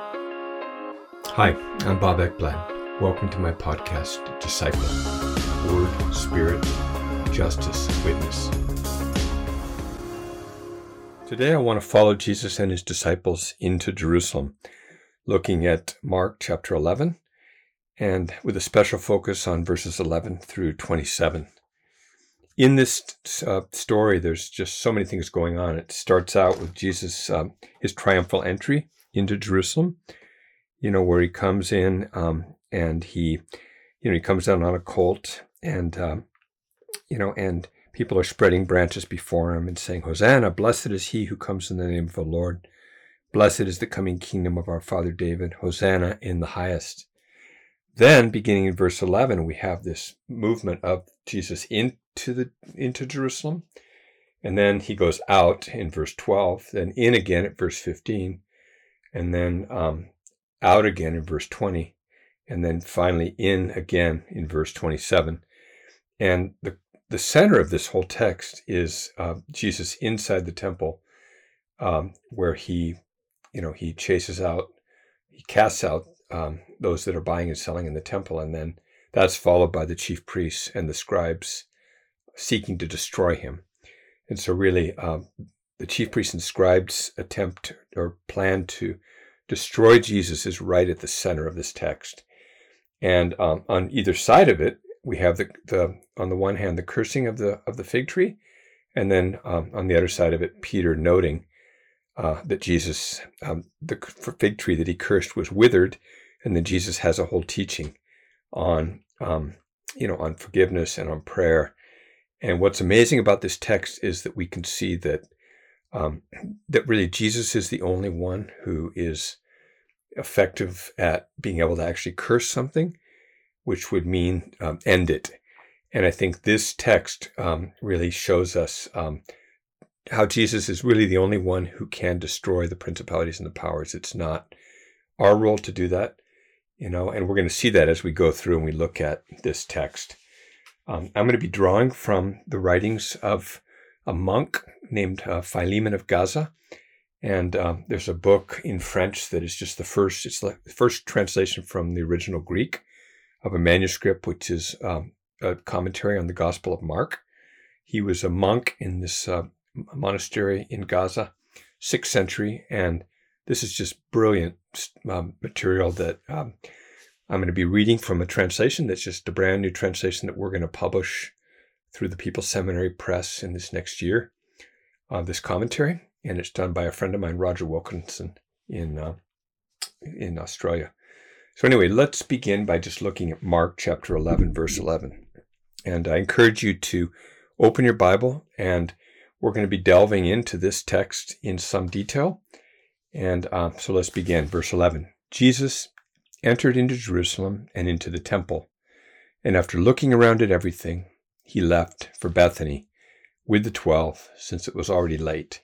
Hi, I'm Bob Ekblad. Welcome to my podcast, Disciple Word, Spirit, Justice, Witness. Today I want to follow Jesus and his disciples into Jerusalem, looking at Mark chapter 11 and with a special focus on verses 11 through 27. In this uh, story, there's just so many things going on. It starts out with Jesus, um, his triumphal entry into Jerusalem you know, where he comes in um, and he, you know, he comes down on a colt and, um, you know, and people are spreading branches before him and saying, Hosanna, blessed is he who comes in the name of the Lord. Blessed is the coming kingdom of our father David. Hosanna in the highest. Then, beginning in verse 11, we have this movement of Jesus into the into Jerusalem, and then he goes out in verse 12, then in again at verse 15, and then um, out again in verse 20, and then finally in again in verse 27. And the, the center of this whole text is uh, Jesus inside the temple, um, where he, you know, he chases out, he casts out um, those that are buying and selling in the temple, and then that's followed by the chief priests and the scribes seeking to destroy him. And so, really, um, the chief priests and scribes attempt or plan to destroy Jesus is right at the center of this text. And um, on either side of it, we have the, the on the one hand the cursing of the of the fig tree, and then um, on the other side of it, Peter noting uh, that Jesus um, the fig tree that he cursed was withered, and then Jesus has a whole teaching on um, you know on forgiveness and on prayer. And what's amazing about this text is that we can see that um, that really Jesus is the only one who is effective at being able to actually curse something, which would mean um, end it. And I think this text um, really shows us um, how Jesus is really the only one who can destroy the principalities and the powers. It's not our role to do that, you know, and we're going to see that as we go through and we look at this text. Um, I'm going to be drawing from the writings of a monk named uh, Philemon of Gaza. And um, there's a book in French that is just the first, it's the first translation from the original Greek of a manuscript, which is um, a commentary on the Gospel of Mark. He was a monk in this uh, monastery in Gaza, sixth century. And this is just brilliant um, material that um, I'm going to be reading from a translation that's just a brand new translation that we're going to publish through the People's Seminary Press in this next year. Uh, this commentary, and it's done by a friend of mine, Roger Wilkinson, in uh, in Australia. So anyway, let's begin by just looking at Mark chapter 11, verse 11. And I encourage you to open your Bible, and we're going to be delving into this text in some detail. And uh, so let's begin. Verse 11 Jesus entered into Jerusalem and into the temple. And after looking around at everything, he left for Bethany with the twelve, since it was already late.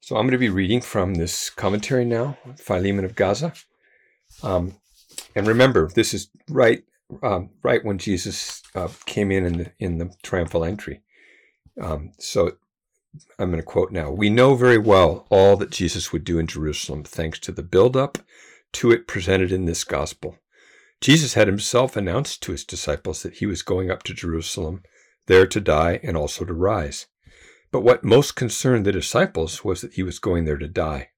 So I'm going to be reading from this commentary now, Philemon of Gaza. Um, and remember, this is right, um, right when Jesus uh, came in in the, in the triumphal entry. Um, so I'm going to quote now. We know very well all that Jesus would do in Jerusalem, thanks to the build-up to it presented in this gospel. Jesus had himself announced to his disciples that he was going up to Jerusalem, there to die and also to rise. But what most concerned the disciples was that he was going there to die.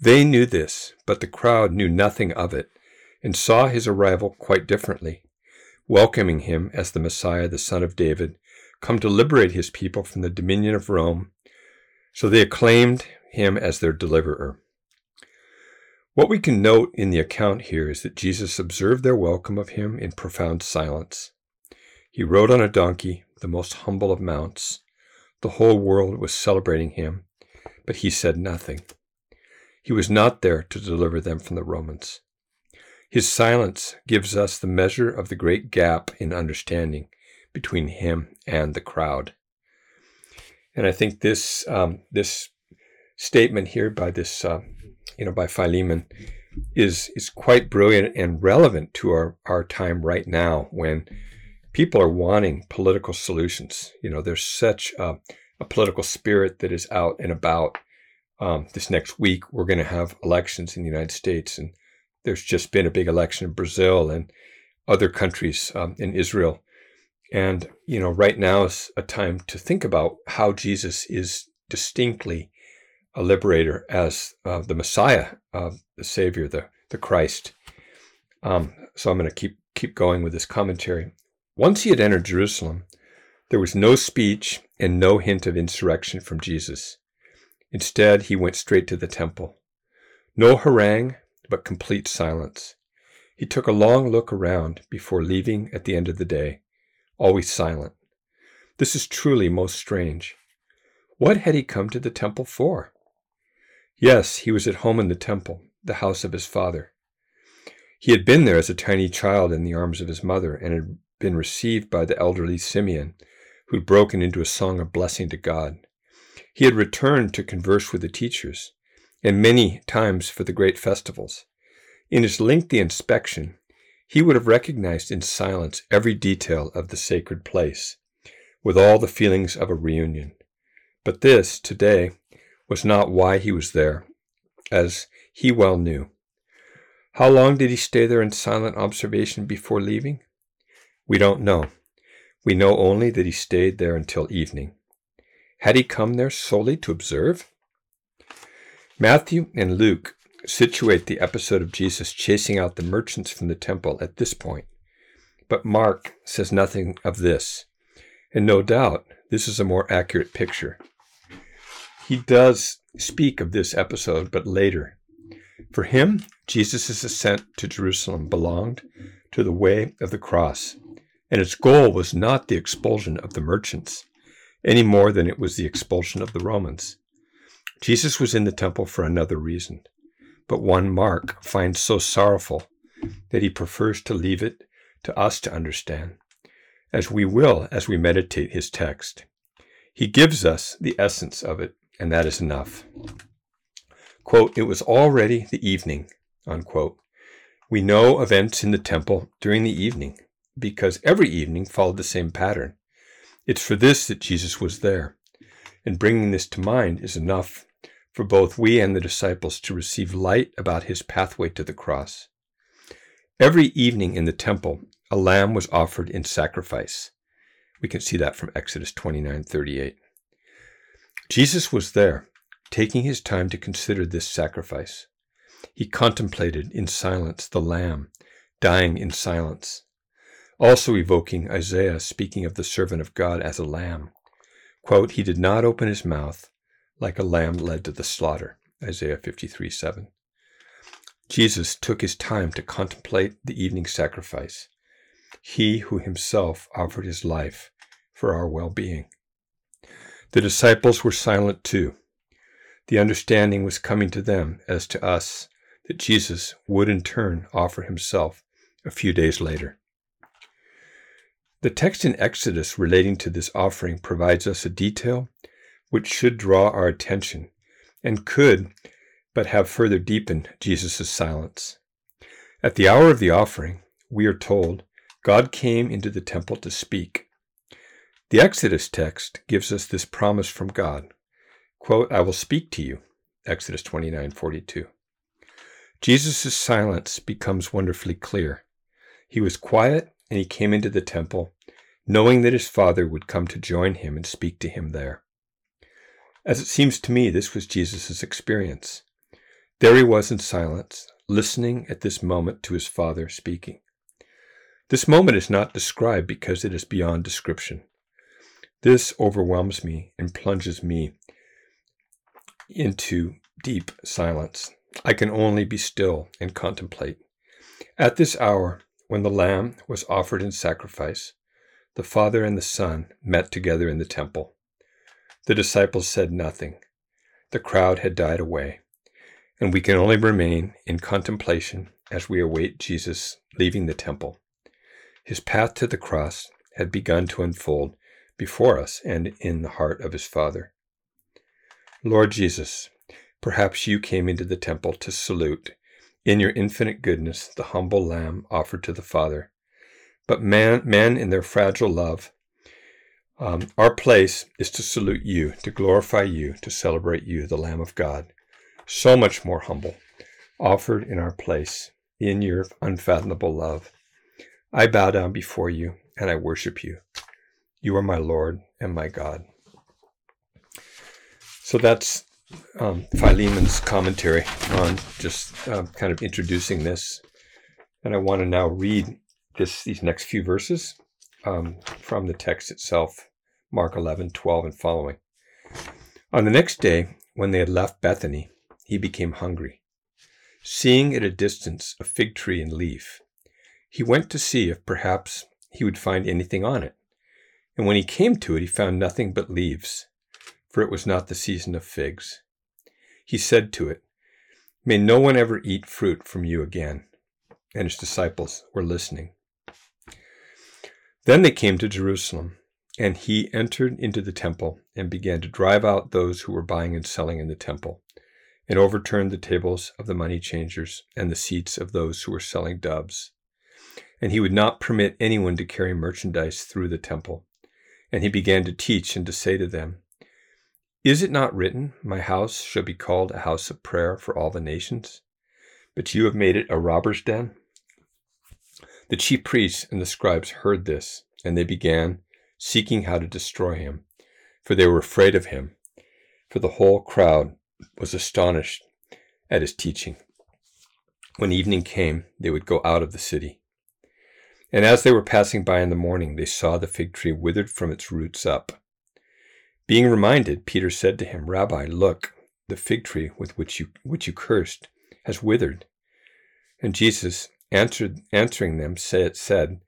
They knew this, but the crowd knew nothing of it and saw his arrival quite differently, welcoming him as the Messiah, the Son of David, come to liberate his people from the dominion of Rome. So they acclaimed him as their deliverer. What we can note in the account here is that Jesus observed their welcome of him in profound silence. He rode on a donkey, the most humble of mounts. The whole world was celebrating him, but he said nothing. He was not there to deliver them from the Romans. His silence gives us the measure of the great gap in understanding between him and the crowd. And I think this um, this statement here by this uh, you know, by Philemon is is quite brilliant and relevant to our, our time right now when people are wanting political solutions. You know, there's such a, a political spirit that is out and about Um, this next week, we're going to have elections in the United States, and there's just been a big election in Brazil and other countries um, in Israel. And, you know, right now is a time to think about how Jesus is distinctly a liberator as uh, the Messiah, uh, the Savior, the, the Christ. Um, so I'm going to keep, keep going with this commentary. Once he had entered Jerusalem, there was no speech and no hint of insurrection from Jesus. Instead, he went straight to the temple. No harangue, but complete silence. He took a long look around before leaving at the end of the day always silent. This is truly most strange. What had he come to the temple for? Yes, he was at home in the temple, the house of his father. He had been there as a tiny child in the arms of his mother and had been received by the elderly Simeon, who'd broken into a song of blessing to God. He had returned to converse with the teachers, and many times for the great festivals. In his lengthy inspection, he would have recognized in silence every detail of the sacred place, with all the feelings of a reunion. But this, today, was not why he was there, as he well knew. How long did he stay there in silent observation before leaving? We don't know. We know only that he stayed there until evening. Had he come there solely to observe? Matthew and Luke situate the episode of Jesus chasing out the merchants from the temple at this point. But Mark says nothing of this. And no doubt, this is a more accurate picture. He does speak of this episode, but later. For him, Jesus' ascent to Jerusalem belonged to the way of the cross, and its goal was not the expulsion of the merchants, any more than it was the expulsion of the Romans. Jesus was in the temple for another reason but one Mark finds so sorrowful that he prefers to leave it to us to understand, as we will as we meditate his text. He gives us the essence of it, and that is enough. Quote, it was already the evening, unquote. We know events in the temple during the evening because every evening followed the same pattern. It's for this that Jesus was there. And bringing this to mind is enough for both we and the disciples to receive light about his pathway to the cross. Every evening in the temple, a lamb was offered in sacrifice. We can see that from Exodus 29:38. Jesus was there, taking his time to consider this sacrifice. He contemplated in silence the lamb, dying in silence, also evoking Isaiah speaking of the servant of God as a lamb. Quote, he did not open his mouth, like a lamb led to the slaughter. Isaiah 53 7. Jesus took his time to contemplate the evening sacrifice, he who himself offered his life for our well being. The disciples were silent too. The understanding was coming to them as to us that Jesus would in turn offer himself a few days later. The text in Exodus relating to this offering provides us a detail which should draw our attention and could but have further deepened Jesus' silence. At the hour of the offering, we are told, God came into the temple to speak. The Exodus text gives us this promise from God quote, I will speak to you. Exodus 29 42. Jesus' silence becomes wonderfully clear. He was quiet and he came into the temple, knowing that his Father would come to join him and speak to him there. As it seems to me, this was Jesus' experience. There he was in silence, listening at this moment to his Father speaking. This moment is not described because it is beyond description. This overwhelms me and plunges me into deep silence. I can only be still and contemplate. At this hour, when the Lamb was offered in sacrifice, the Father and the Son met together in the temple. The disciples said nothing. The crowd had died away, and we can only remain in contemplation as we await Jesus leaving the temple. His path to the cross had begun to unfold before us and in the heart of his Father. Lord Jesus, perhaps you came into the temple to salute, in your infinite goodness, the humble lamb offered to the Father. But man, men in their fragile love Um, our place is to salute you, to glorify you, to celebrate you, the Lamb of God, so much more humble, offered in our place in your unfathomable love. I bow down before you and I worship you. You are my Lord and my God. So that's um, Philemon's commentary on just uh, kind of introducing this. And I want to now read this these next few verses um, from the text itself, Mark 11, 12, and following. On the next day, when they had left Bethany, he became hungry. Seeing at a distance a fig tree in leaf, he went to see if perhaps he would find anything on it. And when he came to it, he found nothing but leaves, for it was not the season of figs. He said to it, May no one ever eat fruit from you again. And his disciples were listening. Then they came to Jerusalem, and he entered into the temple and began to drive out those who were buying and selling in the temple, and overturned the tables of the money changers and the seats of those who were selling doves. And he would not permit anyone to carry merchandise through the temple. And he began to teach and to say to them, Is it not written, My house shall be called a house of prayer for all the nations? But you have made it a robber's den? The chief priests and the scribes heard this, and they began seeking how to destroy him, for they were afraid of him, for the whole crowd was astonished at his teaching. When evening came, they would go out of the city. And as they were passing by in the morning, they saw the fig tree withered from its roots up. Being reminded, Peter said to him, Rabbi, look, the fig tree with which you, which you cursed has withered. And Jesus, answered, answering them, said, said,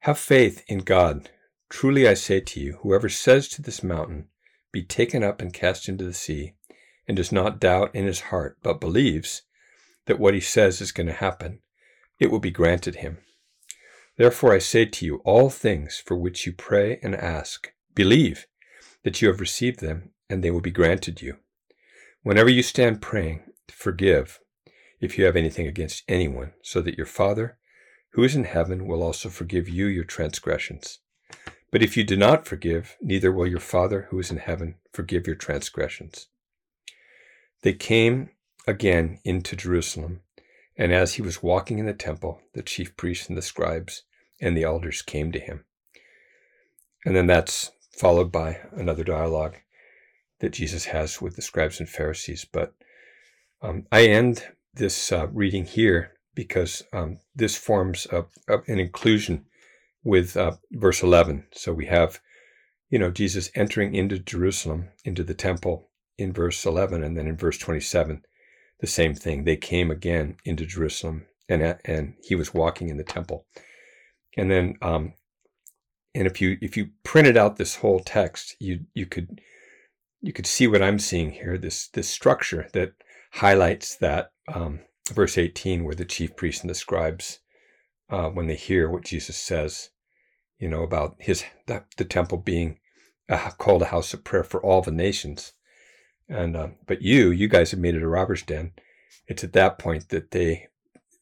Have faith in God. Truly I say to you, whoever says to this mountain, Be taken up and cast into the sea, and does not doubt in his heart, but believes that what he says is going to happen, it will be granted him. Therefore I say to you, all things for which you pray and ask, believe that you have received them, and they will be granted you. Whenever you stand praying, forgive if you have anything against anyone, so that your Father, who is in heaven, will also forgive you your transgressions. But if you do not forgive, neither will your Father, who is in heaven, forgive your transgressions. They came again into Jerusalem, and as he was walking in the temple, the chief priests and the scribes and the elders came to him. And then that's followed by another dialogue that Jesus has with the scribes and Pharisees. But um, I end this uh, reading here because um, this forms a, a, an inclusion with uh, verse 11. So we have, you know, Jesus entering into Jerusalem, into the temple in verse 11, and then in verse 27, the same thing. They came again into Jerusalem, and and he was walking in the temple. And then, um, and if you if you printed out this whole text, you you could you could see what I'm seeing here. This this structure that highlights that um, verse 18, where the chief priests and the scribes, uh, when they hear what Jesus says, you know, about his the, the temple being called a house of prayer for all the nations, and uh, but you, you guys have made it a robber's den. It's at that point that they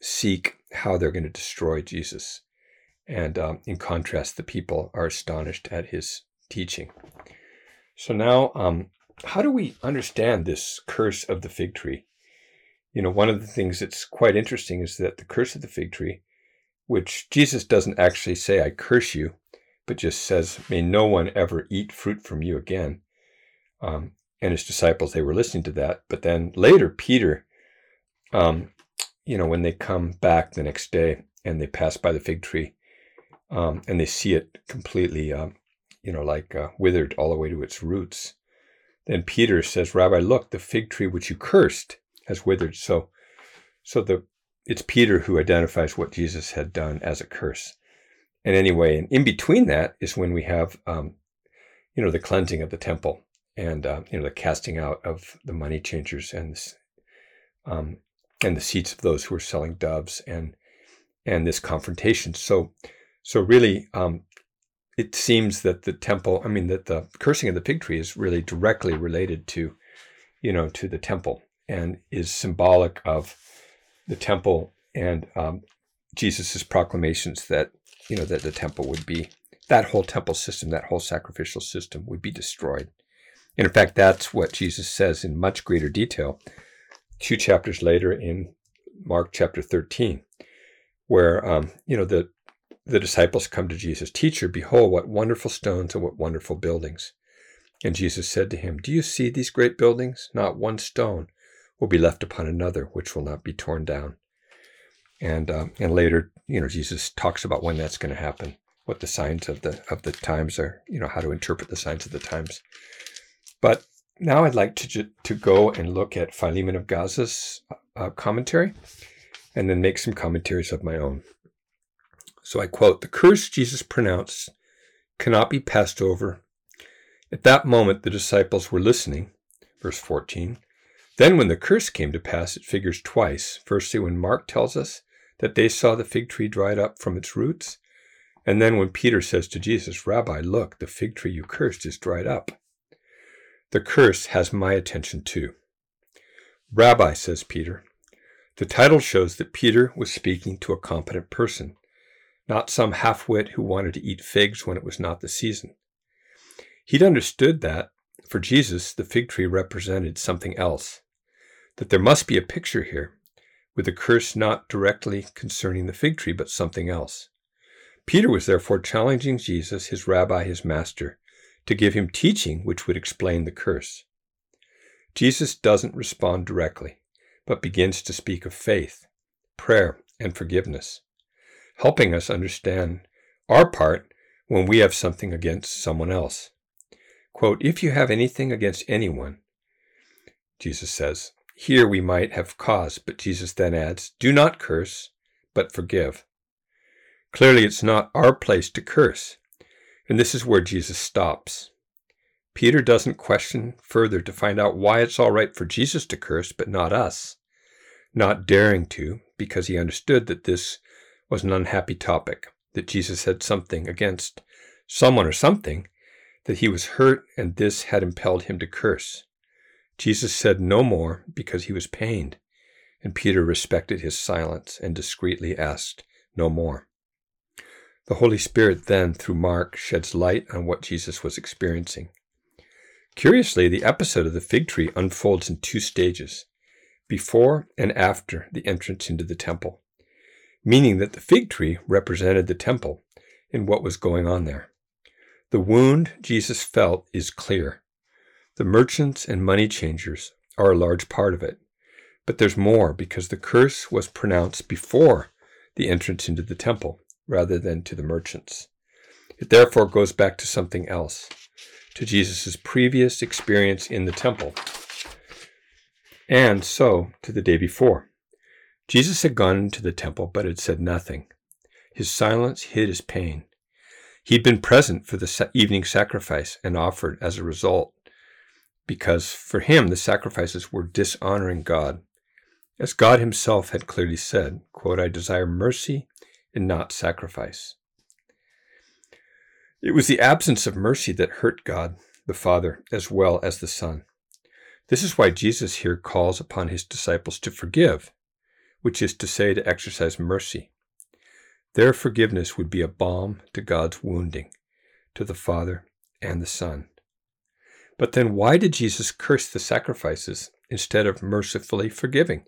seek how they're going to destroy Jesus, and um, in contrast, the people are astonished at his teaching. So now, um, how do we understand this curse of the fig tree? You know, one of the things that's quite interesting is that the curse of the fig tree, which Jesus doesn't actually say, I curse you, but just says, May no one ever eat fruit from you again. Um, and his disciples, they were listening to that. But then later, Peter, um, you know, when they come back the next day and they pass by the fig tree um, and they see it completely, uh, you know, like uh, withered all the way to its roots, then Peter says, Rabbi, look, the fig tree which you cursed has withered. So, so the it's Peter who identifies what Jesus had done as a curse. And anyway, and in between that is when we have, um, you know, the cleansing of the temple and uh, you know the casting out of the money changers and um, and the seats of those who are selling doves and and this confrontation. So, so really, um, it seems that the temple, I mean, that the cursing of the fig tree is really directly related to, you know, to the temple and is symbolic of the temple and um, Jesus's proclamations that, you know, that the temple would be that whole temple system, that whole sacrificial system would be destroyed. And in fact, that's what Jesus says in much greater detail two chapters later in Mark chapter 13, where, um, you know, the, the disciples come to Jesus, Teacher, behold, what wonderful stones and what wonderful buildings. And Jesus said to him, Do you see these great buildings? Not one stone will be left upon another, which will not be torn down. And uh, and later, you know, Jesus talks about when that's going to happen, what the signs of the of the times are, you know, how to interpret the signs of the times. But now I'd like to to go and look at Philemon of Gaza's uh, commentary, and then make some commentaries of my own. So I quote: "The curse Jesus pronounced cannot be passed over." At that moment, the disciples were listening. Verse 14. Then, when the curse came to pass, it figures twice. Firstly, when Mark tells us that they saw the fig tree dried up from its roots. And then when Peter says to Jesus, Rabbi, look, the fig tree you cursed is dried up. The curse has my attention too. Rabbi, says Peter. The title shows that Peter was speaking to a competent person, not some half wit who wanted to eat figs when it was not the season. He'd understood that, for Jesus, the fig tree represented something else, that there must be a picture here, with a curse not directly concerning the fig tree, but something else. Peter was therefore challenging Jesus, his rabbi, his master, to give him teaching which would explain the curse. Jesus doesn't respond directly, but begins to speak of faith, prayer, and forgiveness, helping us understand our part when we have something against someone else. Quote, if you have anything against anyone, Jesus says, here we might have cause, but Jesus then adds, Do not curse, but forgive. Clearly, it's not our place to curse, and this is where Jesus stops. Peter doesn't question further to find out why it's all right for Jesus to curse, but not us, not daring to, because he understood that this was an unhappy topic, that Jesus had something against someone or something, that he was hurt, and this had impelled him to curse. Jesus said no more because he was pained, and Peter respected his silence and discreetly asked no more. The Holy Spirit then, through Mark, sheds light on what Jesus was experiencing. Curiously, the episode of the fig tree unfolds in two stages before and after the entrance into the temple, meaning that the fig tree represented the temple and what was going on there. The wound Jesus felt is clear. The merchants and money changers are a large part of it. But there's more because the curse was pronounced before the entrance into the temple rather than to the merchants. It therefore goes back to something else, to Jesus' previous experience in the temple, and so to the day before. Jesus had gone into the temple but had said nothing. His silence hid his pain. He'd been present for the evening sacrifice and offered, as a result, because for him the sacrifices were dishonoring God. As God himself had clearly said, quote, I desire mercy and not sacrifice. It was the absence of mercy that hurt God, the Father, as well as the Son. This is why Jesus here calls upon his disciples to forgive, which is to say, to exercise mercy. Their forgiveness would be a balm to God's wounding, to the Father and the Son. But then why did Jesus curse the sacrifices instead of mercifully forgiving?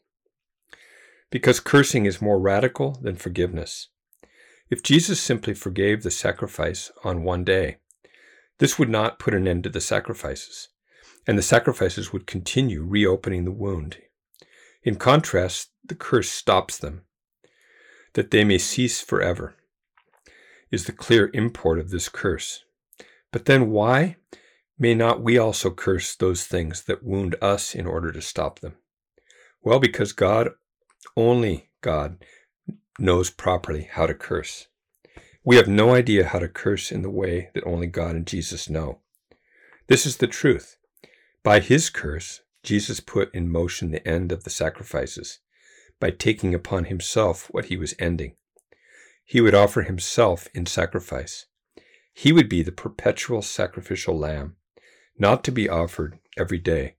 Because cursing is more radical than forgiveness. If Jesus simply forgave the sacrifice on one day, this would not put an end to the sacrifices, and the sacrifices would continue reopening the wound. In contrast, the curse stops them, that they may cease forever, is the clear import of this curse. But then why May not we also curse those things that wound us in order to stop them? Well, because God, only God, knows properly how to curse. We have no idea how to curse in the way that only God and Jesus know. This is the truth. By his curse, Jesus put in motion the end of the sacrifices by taking upon himself what he was ending. He would offer himself in sacrifice. He would be the perpetual sacrificial lamb not to be offered every day,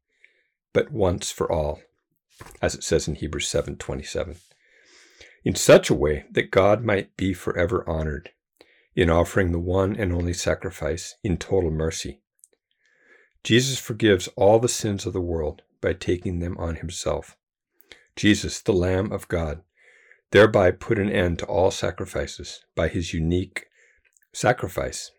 but once for all, as it says in Hebrews 7:27, in such a way that God might be forever honored. in offering the one and only sacrifice in total mercy. Jesus forgives all the sins of the world by taking them on himself. Jesus, the Lamb of God, thereby put an end to all sacrifices by his unique sacrifice.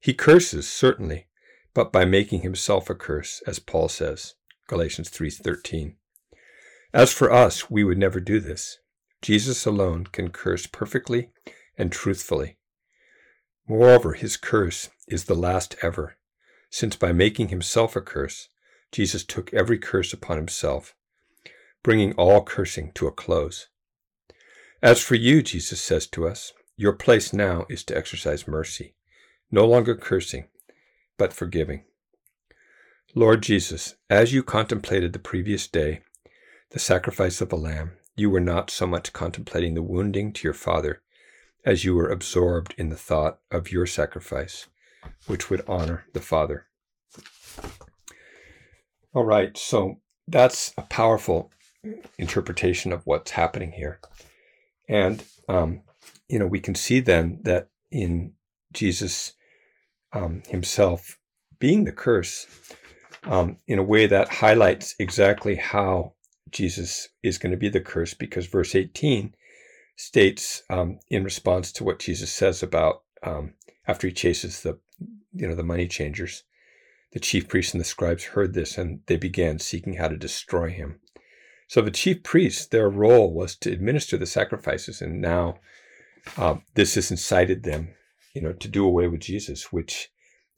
He curses, certainly, but by making himself a curse, as Paul says, Galatians 3:13. As for us, we would never do this. Jesus alone can curse perfectly and truthfully. Moreover, his curse is the last ever, since by making himself a curse, Jesus took every curse upon himself, bringing all cursing to a close. As for you, Jesus says to us, your place now is to exercise mercy, no longer cursing, but forgiving. Lord Jesus, as you contemplated the previous day the sacrifice of a lamb, you were not so much contemplating the wounding to your Father as you were absorbed in the thought of your sacrifice, which would honor the Father. All right, so that's a powerful interpretation of what's happening here. And, um, you know, we can see then that in Jesus um, himself being the curse, um, in a way that highlights exactly how Jesus is going to be the curse, because verse 18 states um, in response to what Jesus says about um, after he chases the you know the money changers, the chief priests and the scribes heard this and they began seeking how to destroy him. So the chief priests, their role was to administer the sacrifices, and now uh, this has incited them, you know, to do away with Jesus, which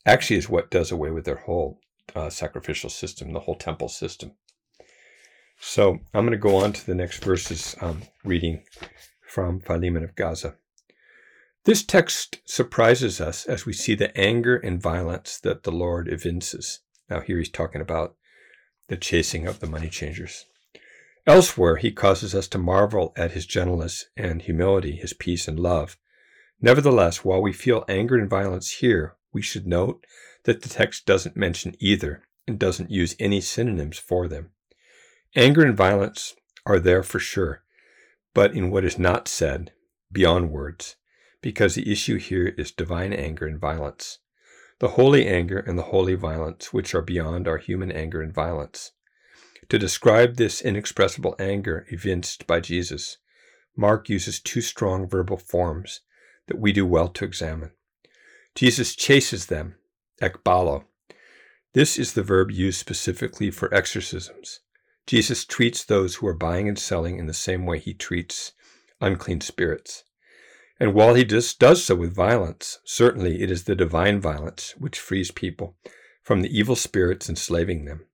actually is what does away with their whole uh, sacrificial system, the whole temple system. So I'm going to go on to the next verses, um, reading from Philemon of Gaza. This text surprises us as we see the anger and violence that the Lord evinces. Now, here he's talking about the chasing of the money changers. Elsewhere, he causes us to marvel at his gentleness and humility, his peace and love. Nevertheless, while we feel anger and violence here, we should note that the text doesn't mention either and doesn't use any synonyms for them. Anger and violence are there for sure, but in what is not said, beyond words, because the issue here is divine anger and violence, the holy anger and the holy violence, which are beyond our human anger and violence. To describe this inexpressible anger evinced by Jesus, Mark uses two strong verbal forms that we do well to examine. Jesus chases them, ekbalo. This is the verb used specifically for exorcisms. Jesus treats those who are buying and selling in the same way he treats unclean spirits. And while he just does so with violence, certainly it is the divine violence which frees people from the evil spirits enslaving them.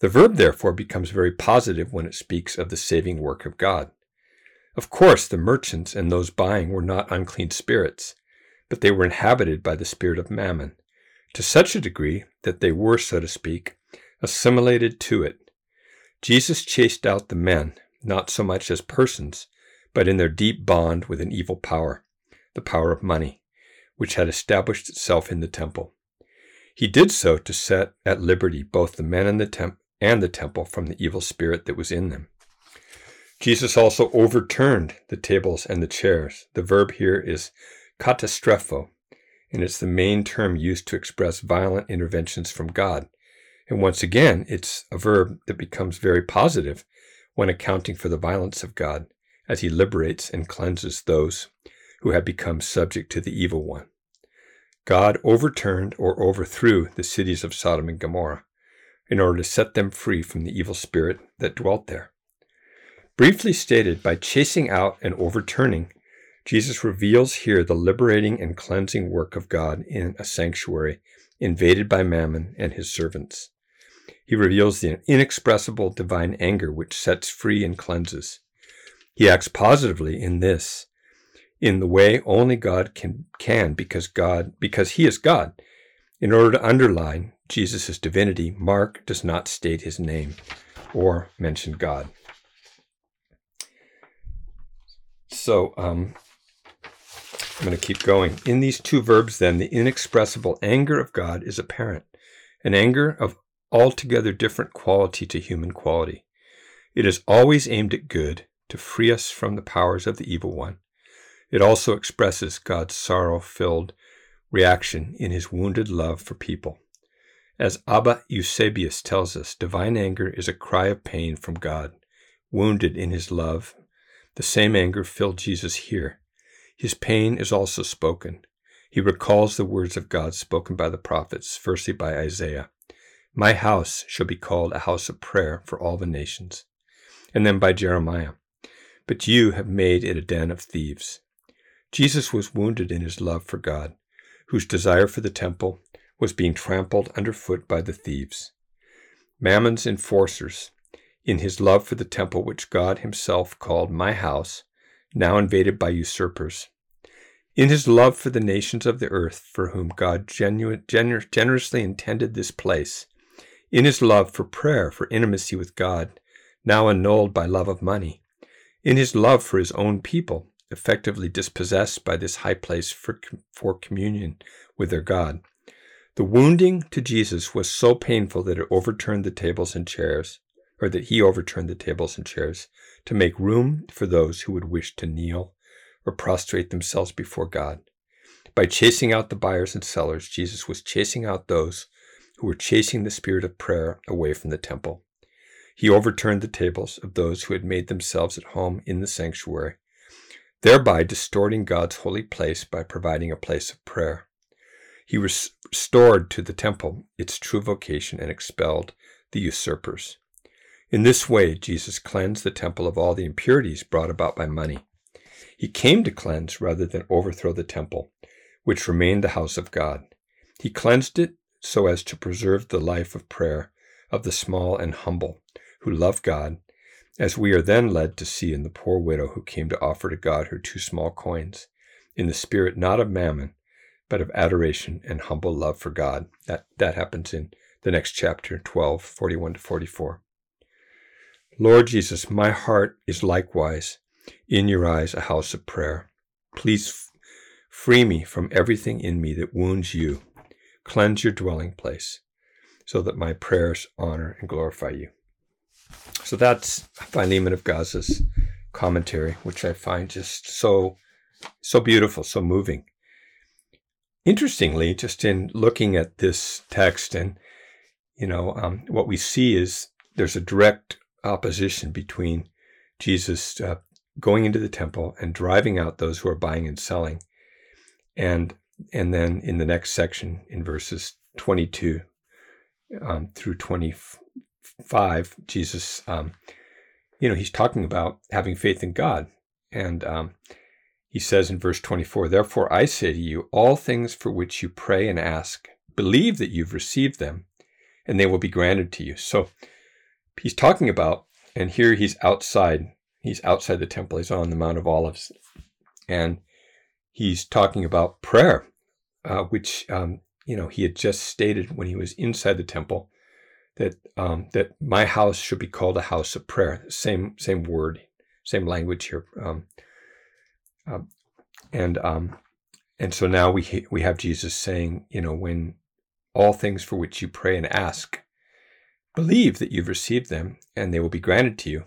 The verb, therefore, becomes very positive when it speaks of the saving work of God. Of course, the merchants and those buying were not unclean spirits, but they were inhabited by the spirit of mammon, to such a degree that they were, so to speak, assimilated to it. Jesus chased out the men, not so much as persons, but in their deep bond with an evil power, the power of money, which had established itself in the temple. He did so to set at liberty both the men and the, temp- and the temple from the evil spirit that was in them. Jesus also overturned the tables and the chairs. The verb here is katastrepho, and it's the main term used to express violent interventions from God. And once again, it's a verb that becomes very positive when accounting for the violence of God as he liberates and cleanses those who have become subject to the evil one. God overturned or overthrew the cities of Sodom and Gomorrah in order to set them free from the evil spirit that dwelt there. Briefly stated, by chasing out and overturning, Jesus reveals here the liberating and cleansing work of God in a sanctuary invaded by Mammon and his servants. He reveals the inexpressible divine anger which sets free and cleanses. He acts positively in this, in the way only God can, can because God, because he is God. In order to underline Jesus' divinity, Mark does not state his name or mention God. So um, I'm going to keep going. In these two verbs, then, the inexpressible anger of God is apparent, an anger of altogether different quality to human quality. It is always aimed at good, to free us from the powers of the evil one. It also expresses God's sorrow filled reaction in his wounded love for people. As Abba Eusebius tells us, divine anger is a cry of pain from God, wounded in his love. The same anger filled Jesus here. His pain is also spoken. He recalls the words of God spoken by the prophets, firstly by Isaiah My house shall be called a house of prayer for all the nations. And then by Jeremiah But you have made it a den of thieves. Jesus was wounded in his love for God, whose desire for the temple was being trampled underfoot by the thieves. Mammon's enforcers, in his love for the temple which God himself called my house, now invaded by usurpers, in his love for the nations of the earth for whom God gener- generously intended this place, in his love for prayer, for intimacy with God, now annulled by love of money, in his love for his own people, effectively dispossessed by this high place for, for communion with their God. The wounding to Jesus was so painful that it overturned the tables and chairs, or that he overturned the tables and chairs, to make room for those who would wish to kneel or prostrate themselves before God. By chasing out the buyers and sellers, Jesus was chasing out those who were chasing the spirit of prayer away from the temple. He overturned the tables of those who had made themselves at home in the sanctuary, thereby distorting God's holy place by providing a place of prayer. He restored to the temple its true vocation and expelled the usurpers. In this way, Jesus cleansed the temple of all the impurities brought about by money. He came to cleanse rather than overthrow the temple, which remained the house of God. He cleansed it so as to preserve the life of prayer of the small and humble who love God, as we are then led to see in the poor widow who came to offer to God her two small coins, in the spirit not of mammon, but of adoration and humble love for God. That, that happens in the next chapter, 12, 41 to 44. Lord Jesus, my heart is likewise in your eyes a house of prayer. Please free me from everything in me that wounds you. Cleanse your dwelling place so that my prayers honor and glorify you. So that's Philemon of Gaza's commentary, which I find just so, so beautiful, so moving. Interestingly, just in looking at this text and, you know, um, what we see is there's a direct opposition between Jesus uh, going into the temple and driving out those who are buying and selling. And and then in the next section, in verses 22 um, through 25, Jesus, um, you know, he's talking about having faith in God. And um, he says in verse 24, Therefore I say to you, all things for which you pray and ask, believe that you've received them, and they will be granted to you. So he's talking about, and here he's outside He's outside the temple. He's on the Mount of Olives, and he's talking about prayer, uh, which um, you know he had just stated when he was inside the temple that um, that my house should be called a house of prayer. Same same word, same language here, um, uh, and um, and so now we we have Jesus saying, you know, when all things for which you pray and ask, believe that you've received them, and they will be granted to you.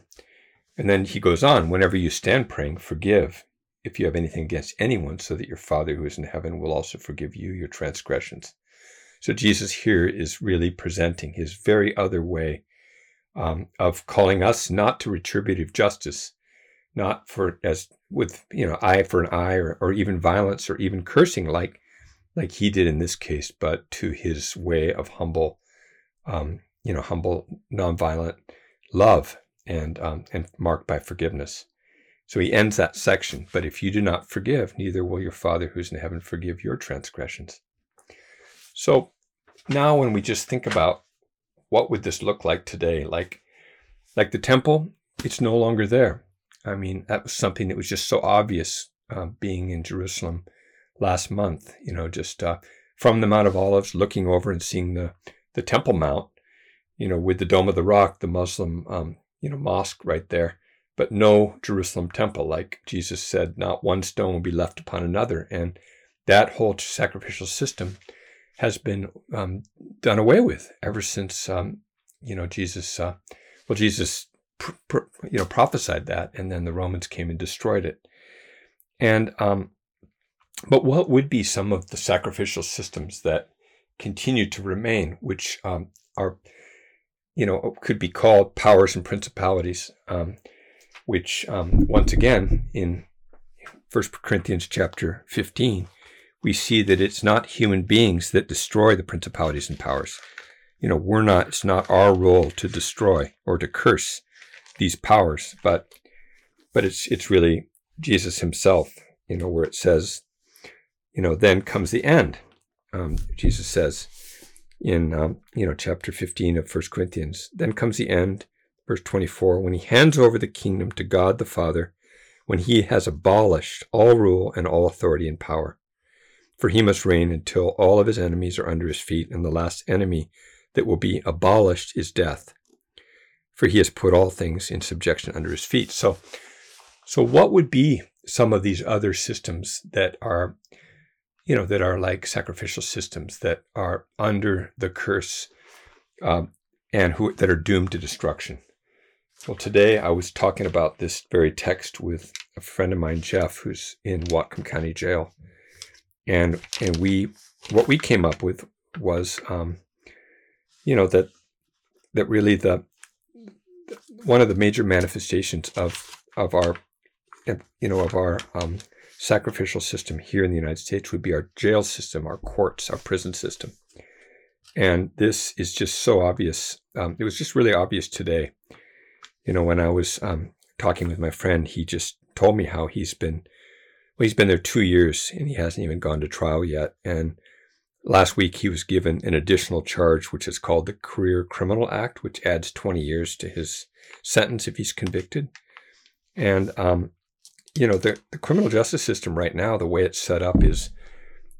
And then he goes on, whenever you stand praying, forgive if you have anything against anyone, so that your Father who is in heaven will also forgive you your transgressions. So Jesus here is really presenting his very other way um, of calling us not to retributive justice, not for as with you know eye for an eye or, or even violence or even cursing like like he did in this case, but to his way of humble, um, you know, humble, nonviolent love and um, and marked by forgiveness. So he ends that section. But if you do not forgive, neither will your Father who's in heaven forgive your transgressions. So now, when we just think about what would this look like today, like like the temple, it's no longer there. I mean, that was something that was just so obvious uh, being in Jerusalem last month. You know, just uh, from the Mount of Olives, looking over and seeing the the Temple Mount. You know, with the Dome of the Rock, the Muslim um, you know, mosque right there, but no Jerusalem temple. Like Jesus said, not one stone will be left upon another. And that whole sacrificial system has been um, done away with ever since, um, you know, Jesus, uh, well, Jesus, pr- pr- you know, prophesied that, and then the Romans came and destroyed it. And um, but what would be some of the sacrificial systems that continue to remain, which um, are, you know, could be called powers and principalities, um, which um, once again in First Corinthians chapter 15, we see that it's not human beings that destroy the principalities and powers. You know, we're not, it's not our role to destroy or to curse these powers, but, but it's, it's really Jesus himself, you know, where it says, you know, then comes the end. Um, Jesus says in, um, you know, chapter 15 of First Corinthians, then comes the end, verse 24, when he hands over the kingdom to God the Father, when he has abolished all rule and all authority and power. For he must reign until all of his enemies are under his feet, and the last enemy that will be abolished is death. For he has put all things in subjection under his feet. So, so what would be some of these other systems that are, you know, that are like sacrificial systems that are under the curse um, and who that are doomed to destruction? Well, today I was talking about this very text with a friend of mine, Jeff, who's in Whatcom County Jail, and and we what we came up with was, um, you know, that that really the one of the major manifestations of of our you know of our um, sacrificial system here in the United States would be our jail system, our courts, our prison system, and this is just so obvious. Um, it was just really obvious today you know, when I was um, talking with my friend, he just told me how he's been, well, he's been there two years and he hasn't even gone to trial yet. And last week he was given an additional charge, which is called the Career Criminal Act, which adds 20 years to his sentence if he's convicted. And, um, you know, the, the criminal justice system right now, the way it's set up is,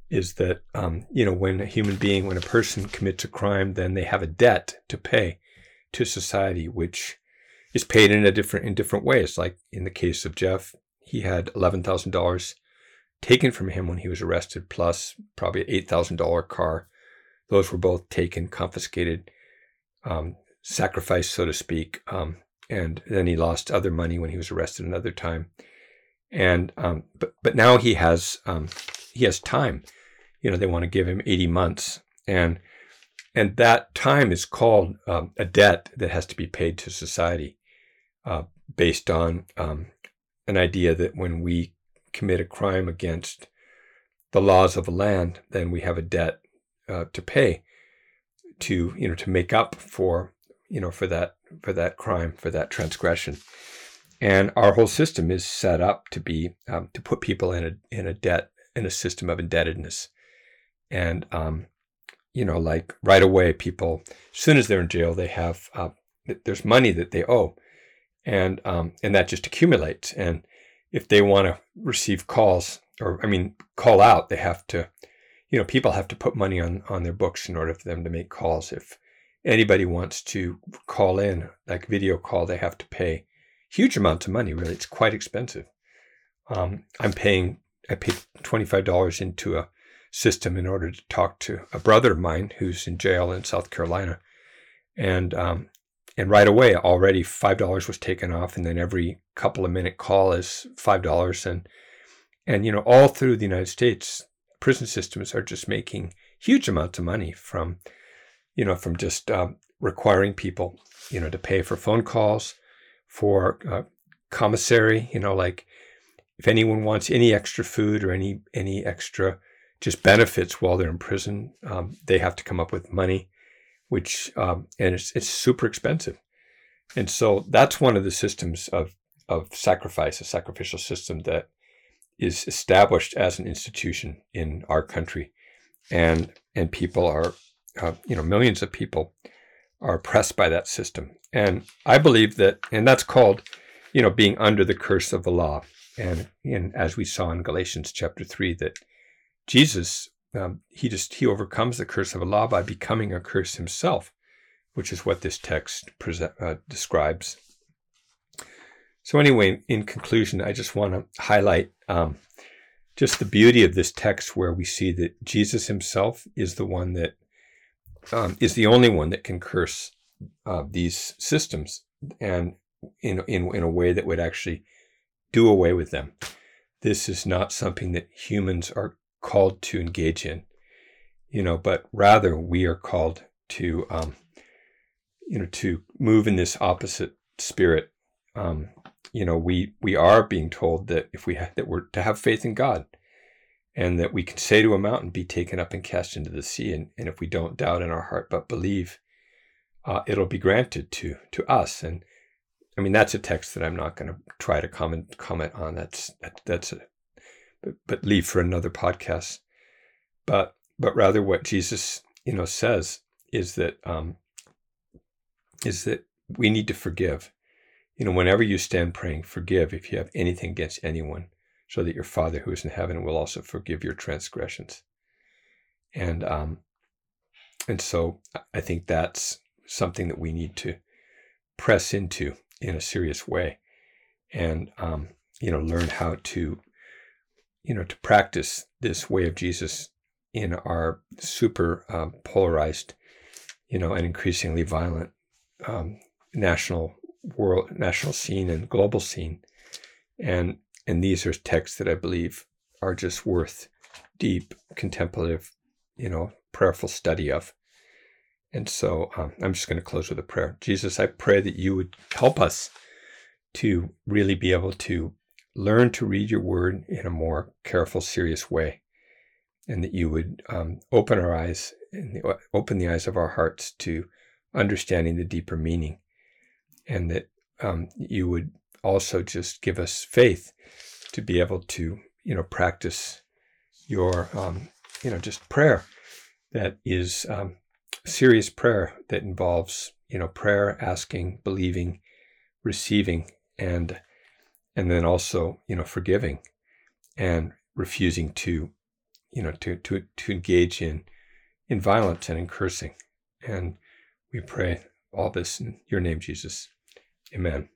is that, um, you know, when a human being, when a person commits a crime, then they have a debt to pay to society, which is paid in a different in different ways. Like in the case of Jeff, he had eleven thousand dollars taken from him when he was arrested, plus probably an eight thousand dollar car. Those were both taken, confiscated, um, sacrificed, so to speak. Um, and then he lost other money when he was arrested another time. And um, but but now he has um, he has time. You know, they want to give him eighty months, and and that time is called um, a debt that has to be paid to society uh, based on um, an idea that when we commit a crime against the laws of a land, then we have a debt uh, to pay to you know to make up for you know for that for that crime for that transgression. And our whole system is set up to be um, to put people in a in a debt in a system of indebtedness. And um, you know like right away people as soon as they're in jail they have uh, there's money that they owe and um, and that just accumulates. And if they want to receive calls, or I mean, call out, they have to, you know, people have to put money on on their books in order for them to make calls. If anybody wants to call in, like video call, they have to pay huge amounts of money. Really, it's quite expensive. Um, I'm paying. I paid twenty five dollars into a system in order to talk to a brother of mine who's in jail in South Carolina, and um, and right away already five dollars was taken off and then every couple of minute call is five dollars. And and you know all through the united states prison systems are just making huge amounts of money from you know from just uh, requiring people you know to pay for phone calls for uh, commissary you know like if anyone wants any extra food or any any extra just benefits while they're in prison um, they have to come up with money which um, and it's it's super expensive, and so that's one of the systems of of sacrifice, a sacrificial system that is established as an institution in our country, and and people are, uh, you know, millions of people are oppressed by that system, and I believe that, and that's called, you know, being under the curse of the law, and and as we saw in Galatians chapter three, that Jesus um, he just he overcomes the curse of the law by becoming a curse himself, which is what this text present, uh, describes. So anyway, in conclusion, I just want to highlight um, just the beauty of this text, where we see that Jesus Himself is the one that um, is the only one that can curse uh, these systems, and in in in a way that would actually do away with them this is not something that humans are called to engage in, you know, but rather we are called to, um, you know, to move in this opposite spirit. Um, you know, we we are being told that if we ha- that we're to have faith in God, and that we can say to a mountain, "Be taken up and cast into the sea," and, and if we don't doubt in our heart but believe, uh, it'll be granted to to us. And I mean, that's a text that I'm not going to try to comment comment on. That's that, that's a but, but leave for another podcast. But but rather, what Jesus you know says is that um, is that we need to forgive. You know, whenever you stand praying, forgive if you have anything against anyone, so that your Father who is in heaven will also forgive your transgressions. And um, and so I think that's something that we need to press into in a serious way, and um, you know, learn how to you know to practice this way of Jesus in our super um, polarized, you know, and increasingly violent um, national world, national scene and global scene, and and these are texts that I believe are just worth deep contemplative, you know, prayerful study of. And so um, I'm just going to close with a prayer. Jesus, I pray that you would help us to really be able to learn to read your word in a more careful, serious way, and that you would um, open our eyes and open the eyes of our hearts to understanding the deeper meaning, and that um, you would also just give us faith to be able to, you know, practice your, um, you know, just prayer that is um, serious prayer that involves, you know, prayer, asking, believing, receiving, and and then also, you know, forgiving and refusing to, you know, to to to engage in in violence and in cursing. And we pray all this in your name, Jesus. Amen.